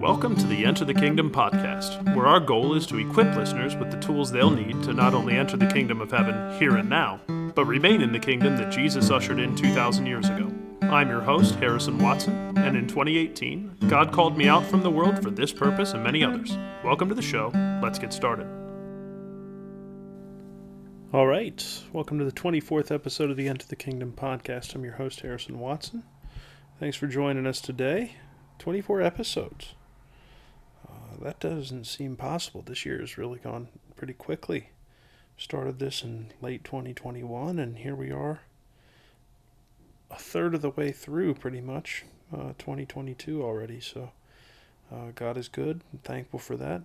Welcome to the Enter the Kingdom podcast, where our goal is to equip listeners with the tools they'll need to not only enter the kingdom of heaven here and now, but remain in the kingdom that Jesus ushered in 2,000 years ago. I'm your host, Harrison Watson, and in 2018, God called me out from the world for this purpose and many others. Welcome to the show. Let's get started. All right, welcome to the 24th episode of the Enter the Kingdom podcast. I'm your host, Harrison Watson. Thanks for joining us today. 24 episodes that doesn't seem possible. This year has really gone pretty quickly. Started this in late 2021, and here we are, a third of the way through, pretty much, uh, 2022 already. So, uh, God is good. I'm thankful for that.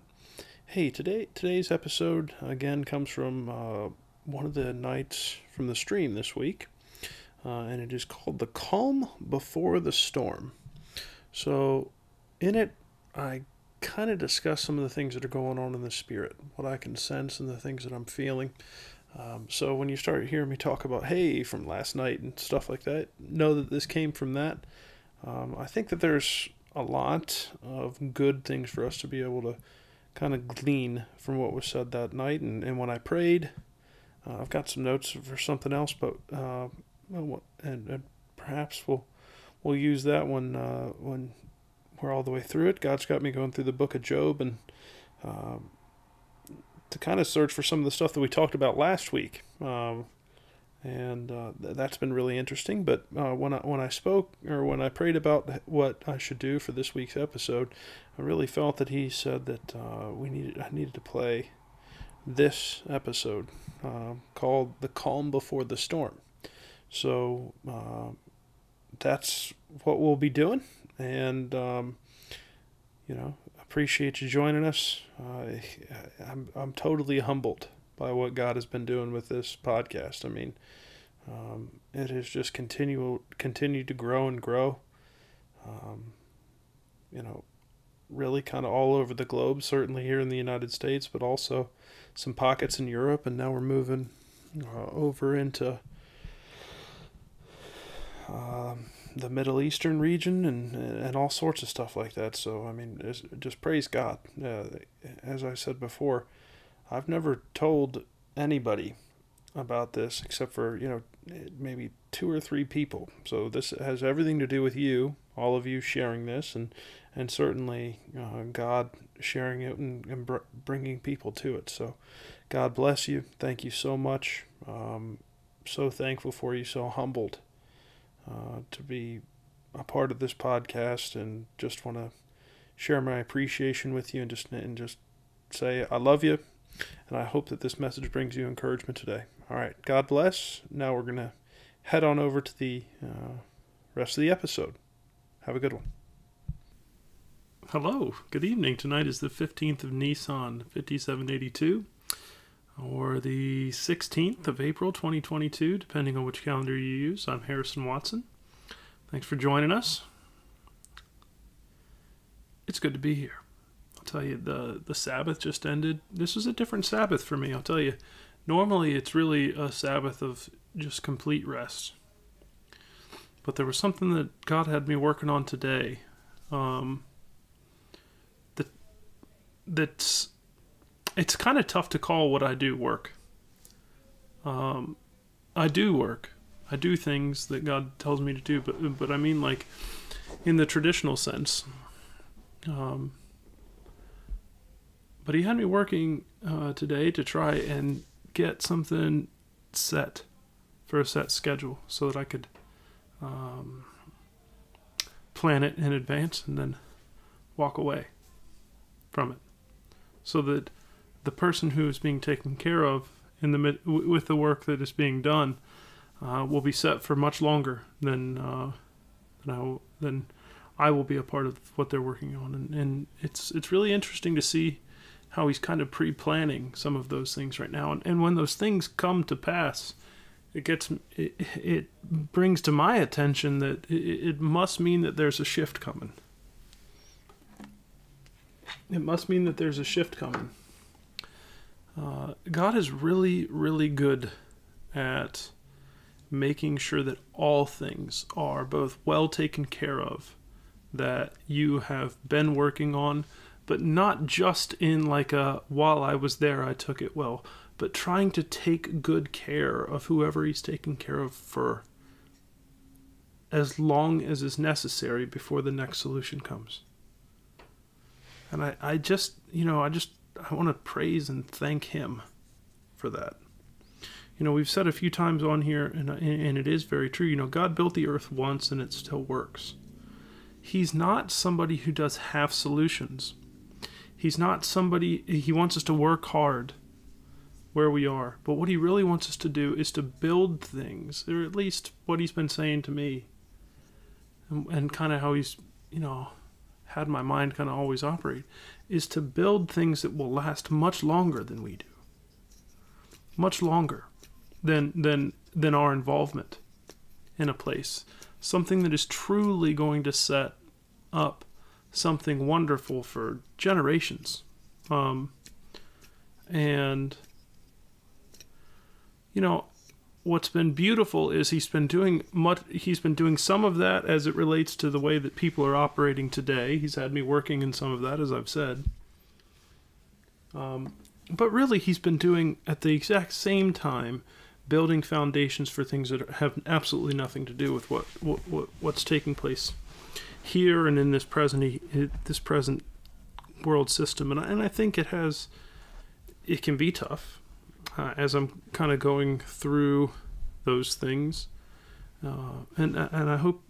Hey, today today's episode again comes from uh, one of the nights from the stream this week, uh, and it is called "The Calm Before the Storm." So, in it, I kind of discuss some of the things that are going on in the spirit, what I can sense, and the things that I'm feeling. Um, so when you start hearing me talk about hey from last night and stuff like that, know that this came from that. Um, I think that there's a lot of good things for us to be able to kind of glean from what was said that night. And, and when I prayed, uh, I've got some notes for something else, but uh, and, and, perhaps we'll we'll use that one uh, when we're all the way through it. God's got me going through the book of Job and um, to kind of search for some of the stuff that we talked about last week. Um, and uh, th- that's been really interesting. But uh, when I when I spoke or when I prayed about what I should do for this week's episode, I really felt that He said that uh, we needed I needed to play this episode um, called "The Calm Before the Storm." So uh, that's what we'll be doing and um, you know appreciate you joining us. Uh, I'm I'm totally humbled by what God has been doing with this podcast. I mean, um, it has just continual continued to grow and grow. Um, you know, really kind of all over the globe. Certainly here in the United States, but also some pockets in Europe, and now we're moving uh, over into. Um, the Middle Eastern region and and all sorts of stuff like that. So I mean, just praise God. Uh, as I said before, I've never told anybody about this except for you know maybe two or three people. So this has everything to do with you, all of you sharing this, and and certainly uh, God sharing it and, and br- bringing people to it. So God bless you. Thank you so much. Um, so thankful for you. So humbled uh, to be a part of this podcast and just want to share my appreciation with you and just and just say I love you and I hope that this message brings you encouragement today. All right, God bless. Now we're gonna head on over to the uh, rest of the episode. Have a good one. Hello, good evening. Tonight is the 15th of Nisan 5782 or the 16th of April 2022, depending on which calendar you use. I'm Harrison Watson. Thanks for joining us. It's good to be here. I'll tell you, the, the Sabbath just ended. This was a different Sabbath for me, I'll tell you. Normally, it's really a Sabbath of just complete rest. But there was something that God had me working on today um, that that's it's kind of tough to call what I do work. Um, I do work. I do things that God tells me to do, but but I mean like in the traditional sense. Um, but he had me working uh, today to try and get something set for a set schedule so that I could um, plan it in advance and then walk away from it so that the person who is being taken care of in the with the work that is being done uh, will be set for much longer than uh, than, I, than I will be a part of what they're working on, and, and it's it's really interesting to see how he's kind of pre-planning some of those things right now, and, and when those things come to pass, it gets it, it brings to my attention that it, it must mean that there's a shift coming. It must mean that there's a shift coming uh, God is really, really good at making sure that all things are both well taken care of that you have been working on, but not just in like a while I was there, I took it well, but trying to take good care of whoever he's taking care of for as long as is necessary before the next solution comes. And I, I just, you know, I just, I want to praise and thank him for that. You know, we've said a few times on here, and, and it is very true, you know, God built the earth once and it still works. He's not somebody who does half solutions. He's not somebody, he wants us to work hard where we are. But what he really wants us to do is to build things, or at least what he's been saying to me, and, and kind of how he's, you know, had my mind kind of always operate, is to build things that will last much longer than we do. Much longer than than than our involvement in a place. Something that is truly going to set up something wonderful for generations. Um, and you know, what's been beautiful is he's been doing much he's been doing some of that as it relates to the way that people are operating today. He's had me working in some of that as i've said. Um, but really he's been doing at the exact same time building foundations for things that have absolutely nothing to do with what, what, what what's taking place here and in this present this present world system. And I, and I think it has it can be tough uh, as I'm kind of going through those things. Uh, and and I hope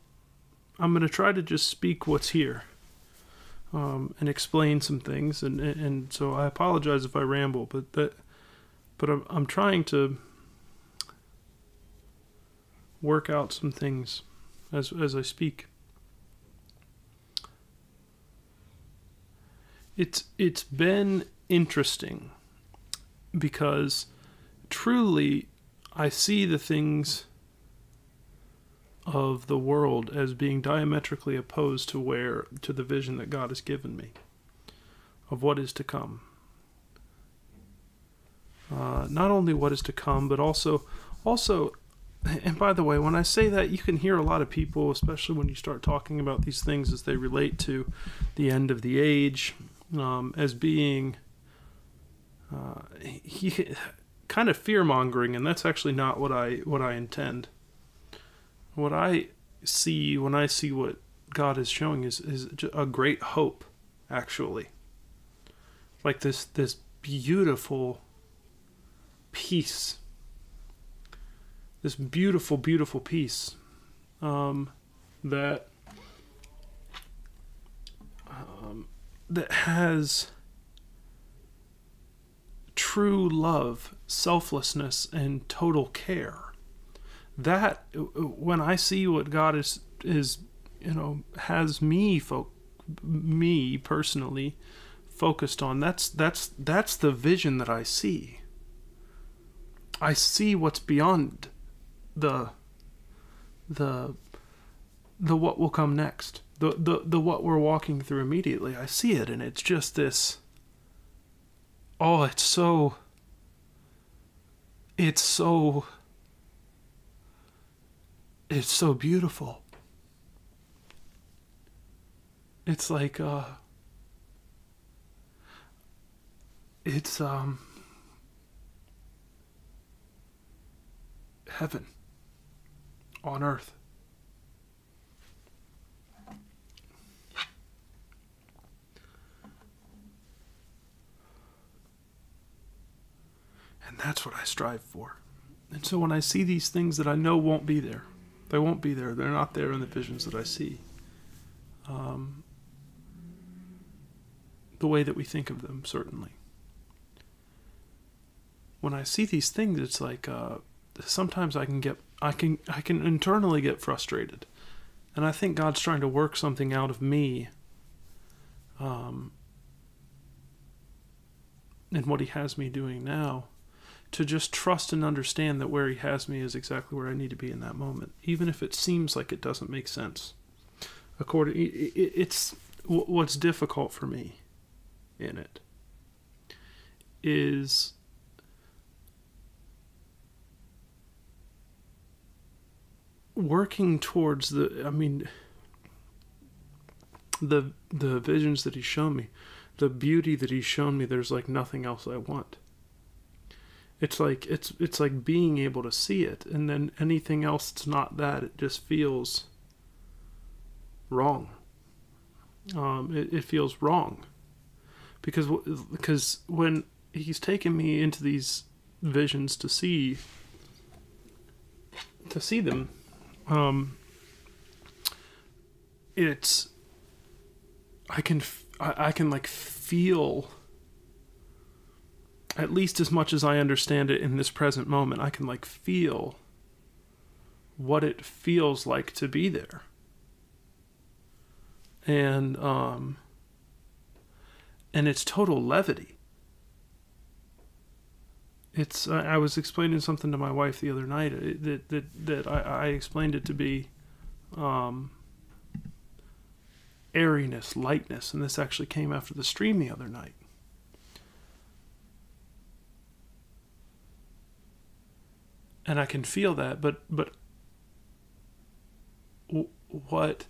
I'm going to try to just speak what's here um, and explain some things. And, and, and so I apologize if I ramble, but that but I'm I'm trying to work out some things as as I speak. It's it's been interesting because truly I see the things of the world as being diametrically opposed to where to the vision that God has given me of what is to come. Uh, not only what is to come, but also also and by the way, when I say that, you can hear a lot of people, especially when you start talking about these things as they relate to the end of the age, um, as being uh, he kind of fear mongering, and that's actually not what I what I intend. What I see when I see what God is showing is is a great hope, actually. Like this this beautiful peace. This beautiful, beautiful peace um, that um, that has true love, selflessness, and total care. That when I see what God is is you know has me fo- me personally focused on that's that's that's the vision that I see. I see what's beyond the the the what will come next. The the the what we're walking through immediately. I see it and it's just this oh, it's so. It's so. It's so beautiful. It's like, uh. It's, um. Heaven on earth. That's what I strive for. And so when I see these things that I know won't be there, they won't be there. They're not there in the visions that I see. Um, the way that we think of them, certainly. When I see these things, it's like uh, sometimes I can get, I can, I can internally get frustrated, and I think God's trying to work something out of me. Um, and what He has me doing now to just trust and understand that where he has me is exactly where I need to be in that moment, even if it seems like it doesn't make sense. According, it's what's difficult for me in it is working towards the. I mean, the the visions that he's shown me, the beauty that he's shown me, there's like nothing else I want. It's like it's it's like being able to see it, and then anything else that's not that, it just feels wrong. Um, it, it feels wrong because because when he's taken me into these visions to see to see them um it's i can I, I can like feel at least as much as i understand it in this present moment i can like feel what it feels like to be there and um and it's total levity it's I, was explaining something to my wife the other night uh, that that that I, I explained it to be um, airiness, lightness, and this actually came after the stream the other night. And I can feel that, but but what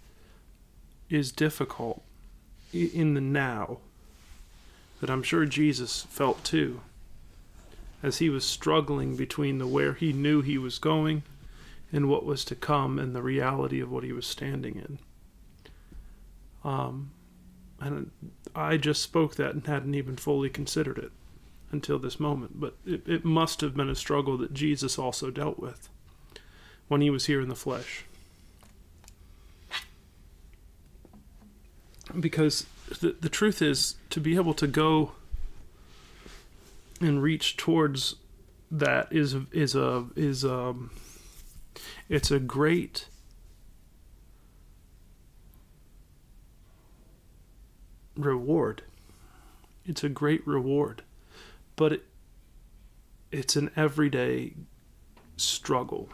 is difficult in the now that I'm sure Jesus felt too as he was struggling between the where he knew he was going and what was to come and the reality of what he was standing in. Um, and I just spoke that and hadn't even fully considered it until this moment, but it, it must have been a struggle that Jesus also dealt with when he was here in the flesh. Because the, the truth is, to be able to go and reach towards that is is a is a it's a great reward. It's a great reward, but it, it's an everyday struggle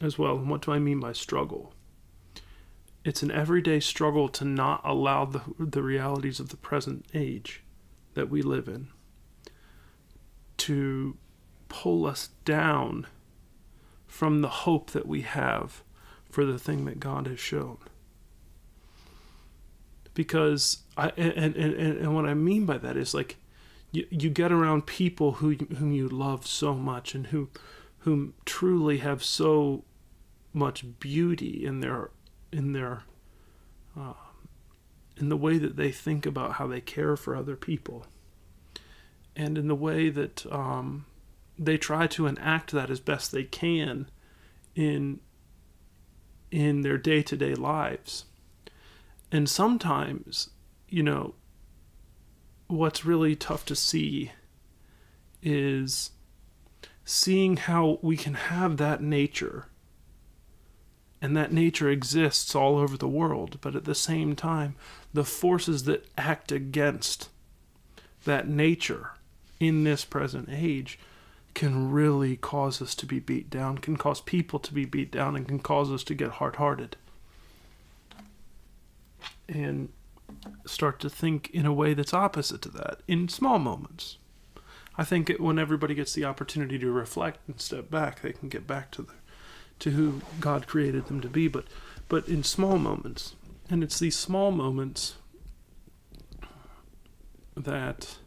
as well. And what do I mean by struggle? It's an everyday struggle to not allow the the realities of the present age that we live in to pull us down from the hope that we have for the thing that God has shown. Because I and, and, and what I mean by that is like you, you get around people who whom you love so much and who whom truly have so much beauty in their in their uh, in the way that they think about how they care for other people. And in the way that um, they try to enact that as best they can in in their day-to-day lives. And sometimes you know what's really tough to see is seeing how we can have that nature and that nature exists all over the world but at the same time the forces that act against that nature in this present age can really cause us to be beat down, can cause people to be beat down, and can cause us to get hard hearted. And start to think in a way that's opposite to that in small moments. I think it, when everybody gets the opportunity to reflect and step back, they can get back to the to who God created them to be. But but in small moments, and it's these small moments that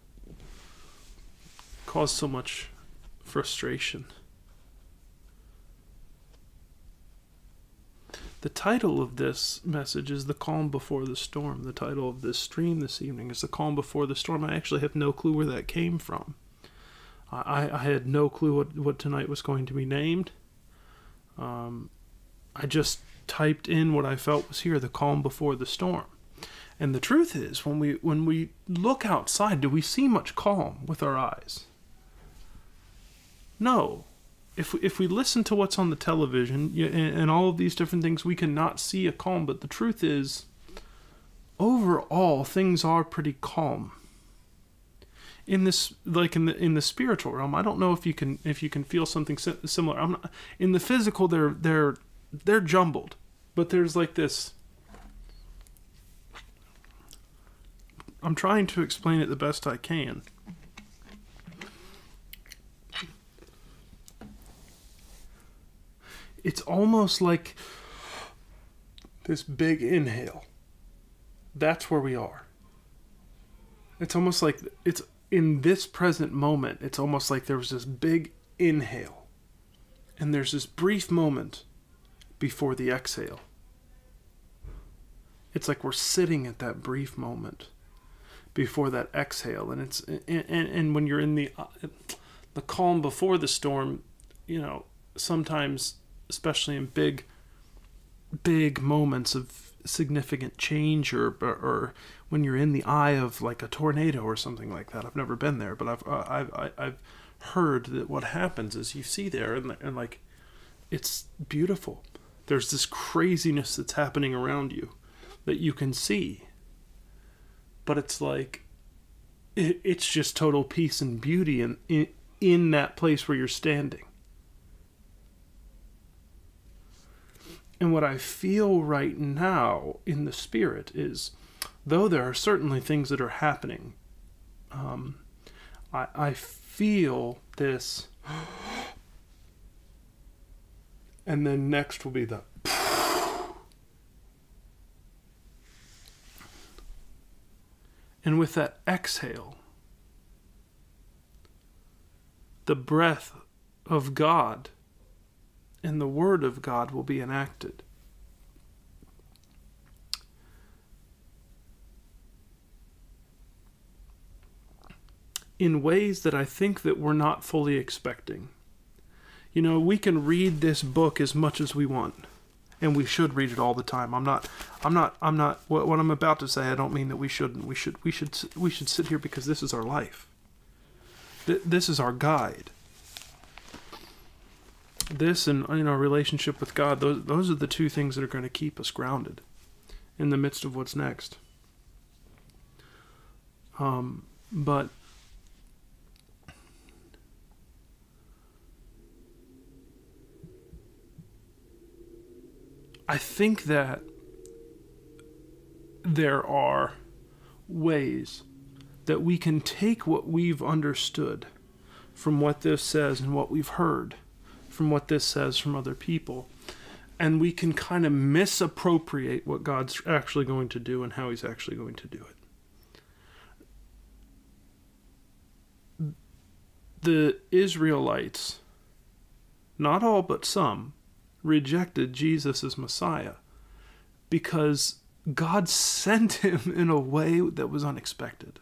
cause so much frustration. The title of this message is The Calm Before the Storm. The title of this stream this evening is The Calm Before the Storm. I actually have no clue where that came from. I, I had no clue what, what tonight was going to be named. Um, I just typed in what I felt was here, The Calm Before the Storm. And the truth is, when we when we look outside, do we see much calm with our eyes? No. If we, if we listen to what's on the television and, all of these different things, we cannot see a calm. But the truth is, overall, things are pretty calm. In this, like in the in the spiritual realm, I don't know if you can if you can feel something similar. I'm not, in the physical, they're they're they're jumbled, but there's like this. I'm trying to explain it the best I can. It's almost like this big inhale that's where we are. It's almost like it's in this present moment, it's almost like there was this big inhale, and there's this brief moment before the exhale. It's like we're sitting at that brief moment before that exhale, and it's and, and, and when you're in the uh, the calm before the storm, you know, sometimes, especially in big big moments of significant change or, or, when you're in the eye of like a tornado or something like that. I've never been there, but I've uh, I've I've heard that what happens is you see there and, and like it's beautiful. There's this craziness that's happening around you that you can see, but it's like it, it's just total peace and beauty in, in in that place where you're standing. And what I feel right now in the spirit is, though there are certainly things that are happening, um, I, I feel this. And then next will be the. And with that exhale, the breath of God and the Word of God will be enacted. In ways that I think that we're not fully expecting. You know, we can read this book as much as we want, and we should read it all the time. I'm not, I'm not, I'm not. What, what I'm about to say, I don't mean that we shouldn't. We should, we should, we should sit here because this is our life. Th- this is our guide this and you know relationship with God those those are the two things that are going to keep us grounded in the midst of what's next. Um but I think that there are ways that we can take what we've understood from what this says and what we've heard from what this says from other people. And we can kind of misappropriate what God's actually going to do and how He's actually going to do it. The Israelites, not all but some, rejected Jesus as Messiah because God sent him in a way that was unexpected.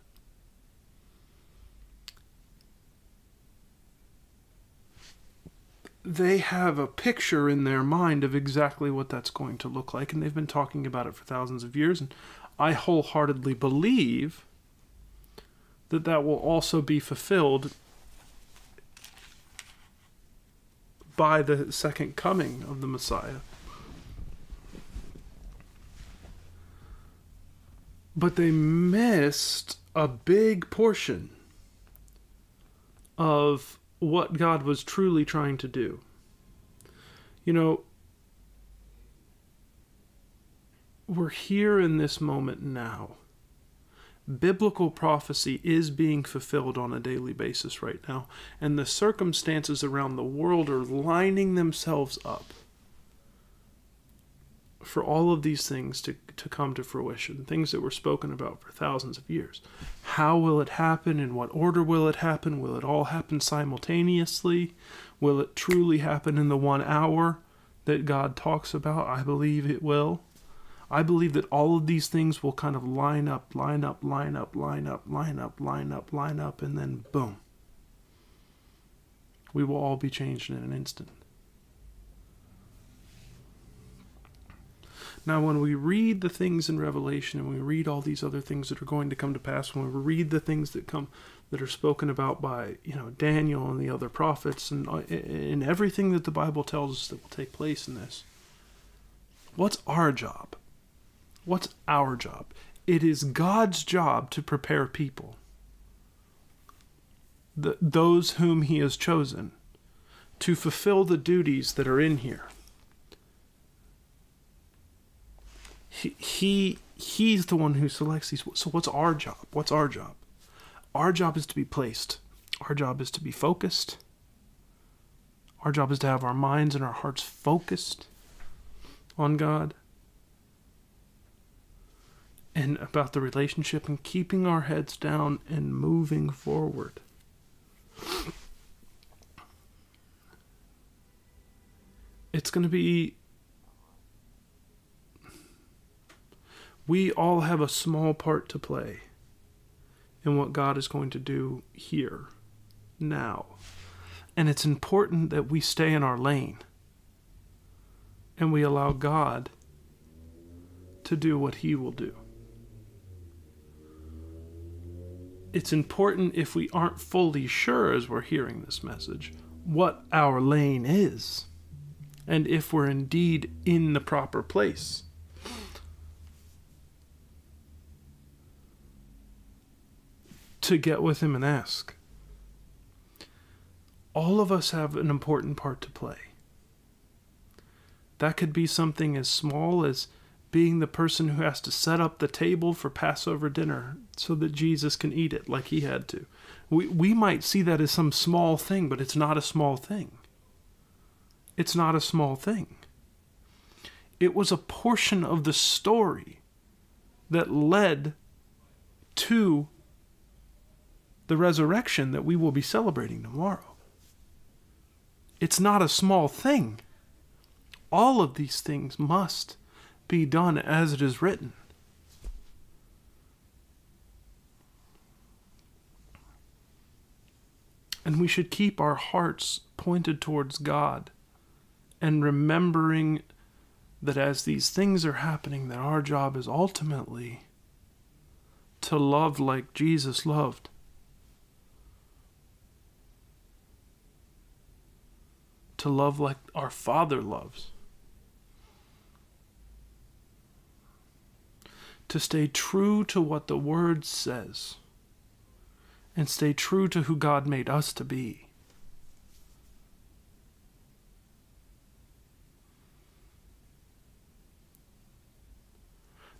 They have a picture in their mind of exactly what that's going to look like, and they've been talking about it for thousands of years. And I wholeheartedly believe that that will also be fulfilled by the second coming of the Messiah. But they missed a big portion of what God was truly trying to do. You know, we're here in this moment now. Biblical prophecy is being fulfilled on a daily basis right now, and the circumstances around the world are lining themselves up for all of these things to, to come to fruition, things that were spoken about for thousands of years. How will it happen? In what order will it happen? Will it all happen simultaneously? Will it truly happen in the one hour that God talks about? I believe it will. I believe that all of these things will kind of line up, line up, line up, line up, line up, line up, line up, and then boom. We will all be changed in an instant. Now, when we read the things in Revelation and we read all these other things that are going to come to pass, when we read the things that come that are spoken about by you know Daniel and the other prophets and and uh, everything that the Bible tells us that will take place in this, what's our job? What's our job? It is God's job to prepare people, the, those whom He has chosen, to fulfill the duties that are in here. He, he he's the one who selects these. So what's our job? What's our job? Our job is to be placed. Our job is to be focused. Our job is to have our minds and our hearts focused on God. and about the relationship and keeping our heads down and moving forward. It's going to be. We all have a small part to play in what God is going to do here, now. And it's important that we stay in our lane and we allow God to do what He will do. It's important if we aren't fully sure as we're hearing this message what our lane is and if we're indeed in the proper place. To get with Him and ask. All of us have an important part to play. That could be something as small as being the person who has to set up the table for Passover dinner so that Jesus can eat it like he had to. We, we might see that as some small thing, but it's not a small thing. It's not a small thing. It was a portion of the story that led to the resurrection that we will be celebrating tomorrow. It's not a small thing all of these things must be done as it is written. And we should keep our hearts pointed towards God and remembering that as these things are happening that our job is ultimately to love like Jesus loved. To love like our Father loves. to stay true to what the Word says and stay true to who God made us to be.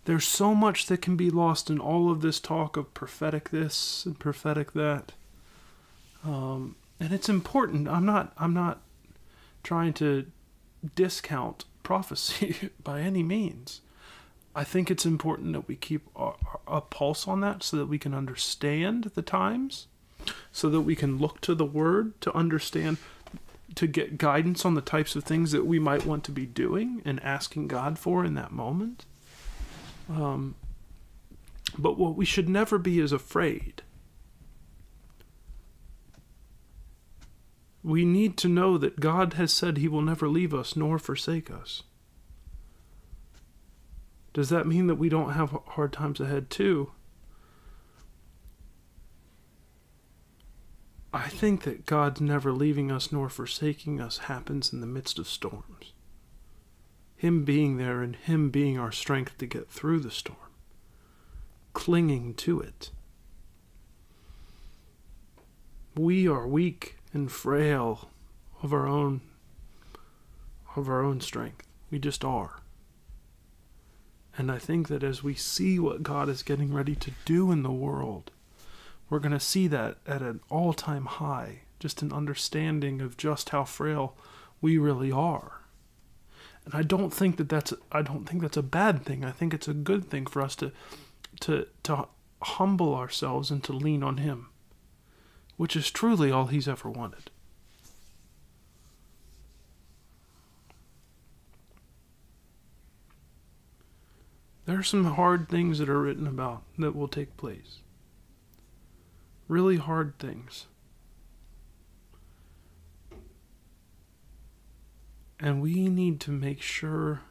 There's so much that can be lost in all of this talk of prophetic this and prophetic that. Um, and it's important. I'm not I'm not trying to discount prophecy by any means. I think it's important that we keep a, a, pulse on that so that we can understand the times, so that we can look to the Word to understand, to get guidance on the types of things that we might want to be doing and asking God for in that moment. Um, but what we should never be is afraid. We need to know that God has said He will never leave us nor forsake us. Does that mean that we don't have hard times ahead too? I think that God's never leaving us nor forsaking us happens in the midst of storms. Him being there and Him being our strength to get through the storm, clinging to it. We are weak and frail of our own of our own strength. We just are. And I think that as we see what God is getting ready to do in the world, we're going to see that at an all time high, just an understanding of just how frail we really are. And I don't think that that's I don't think that's a bad thing. I think it's a good thing for us to to to humble ourselves and to lean on him, which is truly all he's ever wanted. There are some hard things that are written about that will take place. Really hard things. And we need to make sure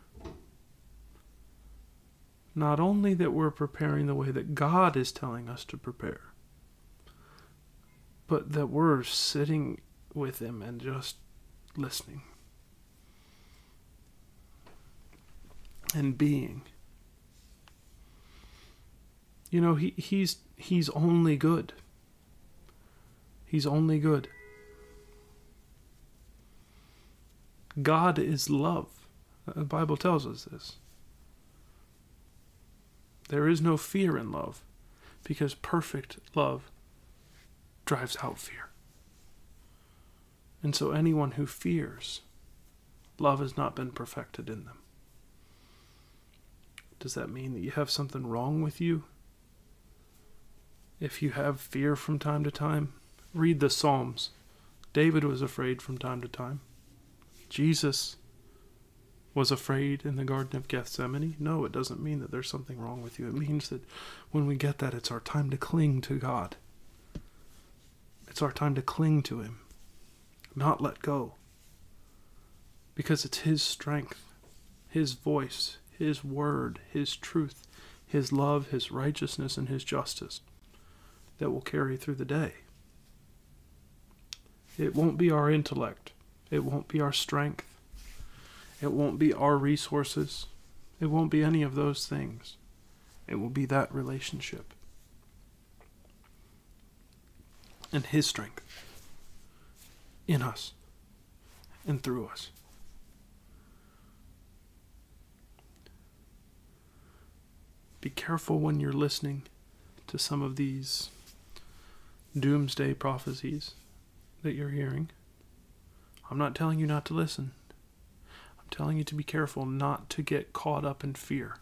not only that we're preparing the way that God is telling us to prepare, but that we're sitting with Him and just listening and being. You know, he, he's he's only good. He's only good. God is love. Uh, the Bible tells us this. There is no fear in love because perfect love drives out fear. And so anyone who fears, love has not been perfected in them. Does that mean that you have something wrong with you? If you have fear from time to time, read the Psalms. David was afraid from time to time. Jesus was afraid in the Garden of Gethsemane. No, it doesn't mean that there's something wrong with you. It means that when we get that, it's our time to cling to God. It's our time to cling to Him, not let go. Because it's His strength, His voice, His word, His truth, His love, His righteousness, and His justice that will carry through the day. It won't be our intellect, it won't be our strength, it won't be our resources, it won't be any of those things. It will be that relationship and His strength in us and through us. Be careful when you're listening to some of these doomsday prophecies that you're hearing. I'm not telling you not to listen. I'm telling you to be careful not to get caught up in fear,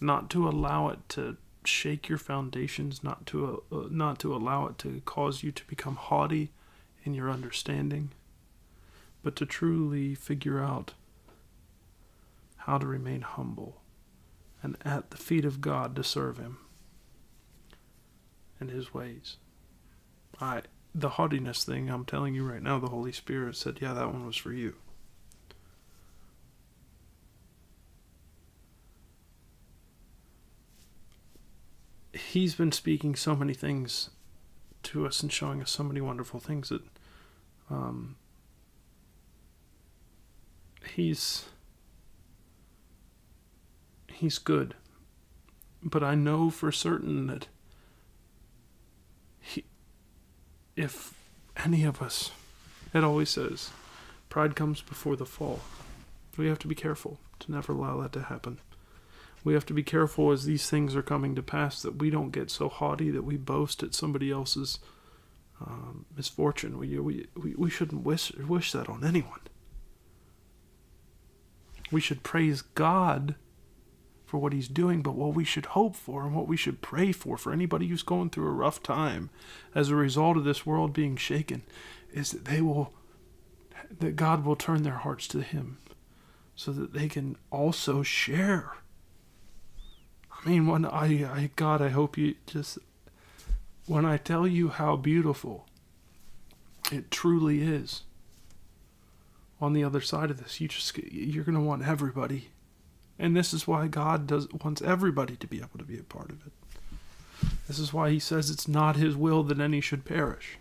not to allow it to shake your foundations, not to uh, uh, not to allow it to cause you to become haughty in your understanding, but to truly figure out how to remain humble and at the feet of God to serve him and his ways. I the haughtiness thing, I'm telling you right now, the Holy Spirit said, yeah, that one was for you. He's been speaking so many things to us and showing us so many wonderful things that um, he's he's good. But I know for certain that he, if any of us, it always says, pride comes before the fall. We have to be careful to never allow that to happen. We have to be careful as these things are coming to pass that we don't get so haughty that we boast at somebody else's um, misfortune. We, we, we, we shouldn't wish, wish that on anyone. We should praise God for what he's doing, but what we should hope for and what we should pray for for anybody who's going through a rough time as a result of this world being shaken is that they will that God will turn their hearts to him so that they can also share. I mean, when I, I God, I hope you just when I tell you how beautiful it truly is on the other side of this, you just you're going to want everybody and this is why God does wants everybody to be able to be a part of it. This is why he says it's not his will that any should perish.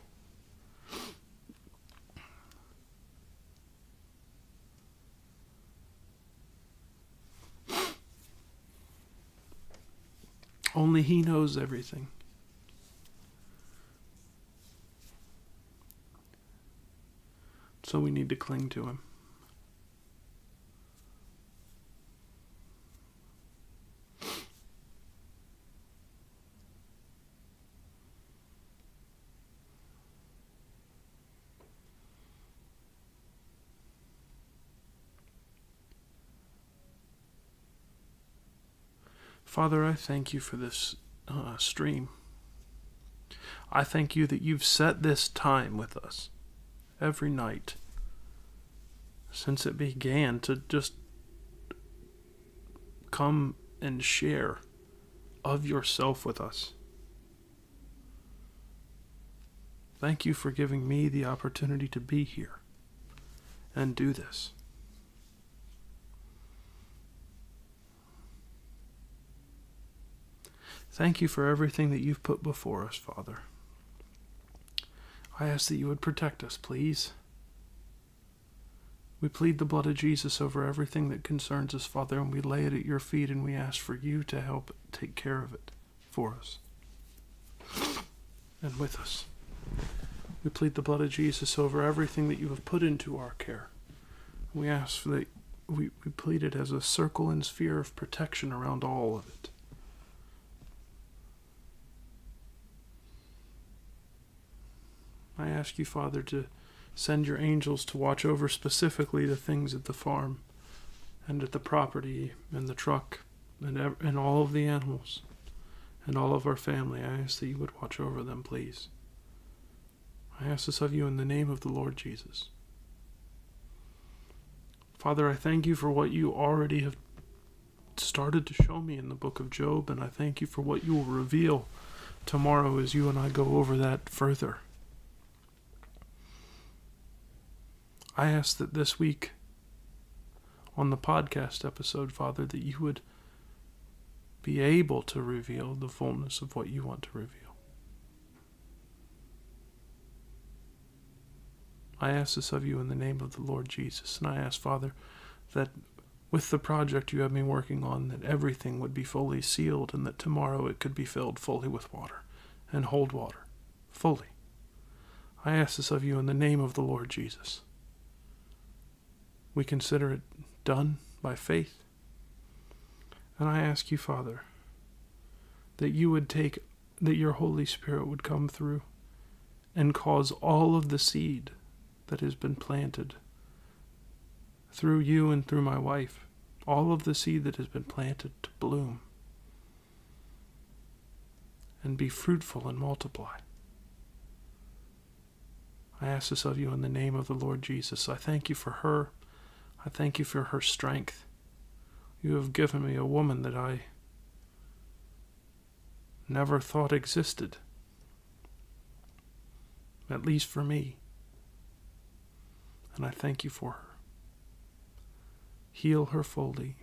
Only he knows everything. So we need to cling to him. Father, I thank you for this uh, stream. I thank you that you've set this time with us every night since it began to just come and share of yourself with us. Thank you for giving me the opportunity to be here and do this. Thank you for everything that you've put before us, Father. I ask that you would protect us, please. We plead the blood of Jesus over everything that concerns us, Father, and we lay it at your feet and we ask for you to help take care of it for us and with us. We plead the blood of Jesus over everything that you have put into our care. We ask that we, we plead it as a circle and sphere of protection around all of it. I ask you, Father, to send your angels to watch over specifically the things at the farm and at the property and the truck and, ev- and all of the animals and all of our family. I ask that you would watch over them, please. I ask this of you in the name of the Lord Jesus. Father, I thank you for what you already have started to show me in the book of Job, and I thank you for what you will reveal tomorrow as you and I go over that further. I ask that this week on the podcast episode, Father, that you would be able to reveal the fullness of what you want to reveal. I ask this of you in the name of the Lord Jesus, and I ask, Father, that with the project you have me working on, that everything would be fully sealed and that tomorrow it could be filled fully with water and hold water fully. I ask this of you in the name of the Lord Jesus. We consider it done by faith. And I ask you, Father, that you would take, that your Holy Spirit would come through and cause all of the seed that has been planted through you and through my wife, all of the seed that has been planted to bloom and be fruitful and multiply. I ask this of you in the name of the Lord Jesus. I thank you for her. I thank you for her strength. You have given me a woman that I never thought existed, at least for me. And I thank you for her. Heal her fully.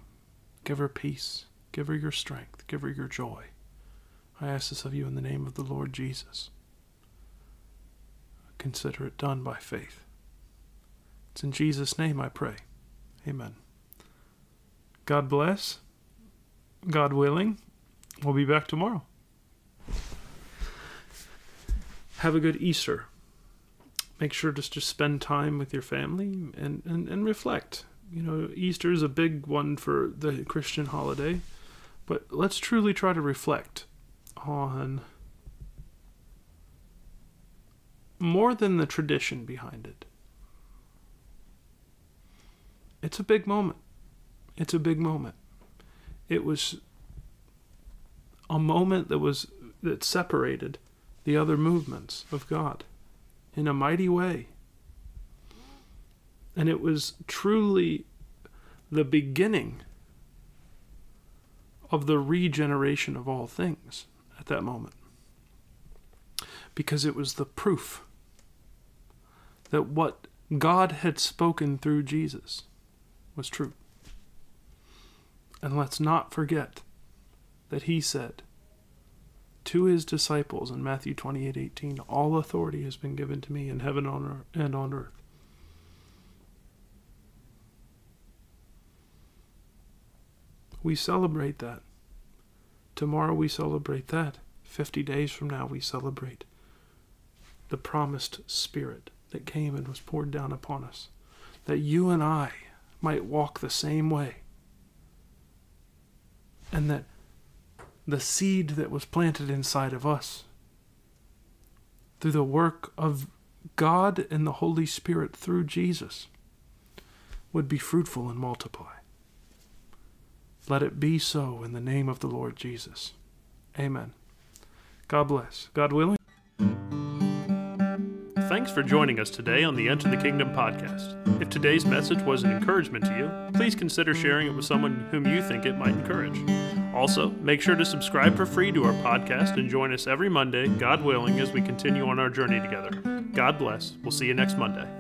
Give her peace. Give her your strength. Give her your joy. I ask this of you in the name of the Lord Jesus. Consider it done by faith. It's in Jesus' name I pray. Amen. God bless. God willing, we'll be back tomorrow. Have a good Easter. Make sure to just spend time with your family and, and, and reflect. You know, Easter is a big one for the Christian holiday, but let's truly try to reflect on more than the tradition behind it. It's a big moment. It's a big moment. It was a moment that was that separated the other movements of God in a mighty way. And it was truly the beginning of the regeneration of all things at that moment. Because it was the proof that what God had spoken through Jesus was true. And let's not forget that he said to his disciples in Matthew 28:18, "All authority has been given to me in heaven and on earth." We celebrate that. Tomorrow we celebrate that. 50 days from now we celebrate the promised spirit that came and was poured down upon us that you and I might walk the same way. And that the seed that was planted inside of us through the work of God and the Holy Spirit through Jesus would be fruitful and multiply. Let it be so in the name of the Lord Jesus. Amen. God bless. God willing. Thanks for joining us today on the Enter the Kingdom podcast. If today's message was an encouragement to you, please consider sharing it with someone whom you think it might encourage. Also, make sure to subscribe for free to our podcast and join us every Monday, God willing, as we continue on our journey together. God bless. We'll see you next Monday.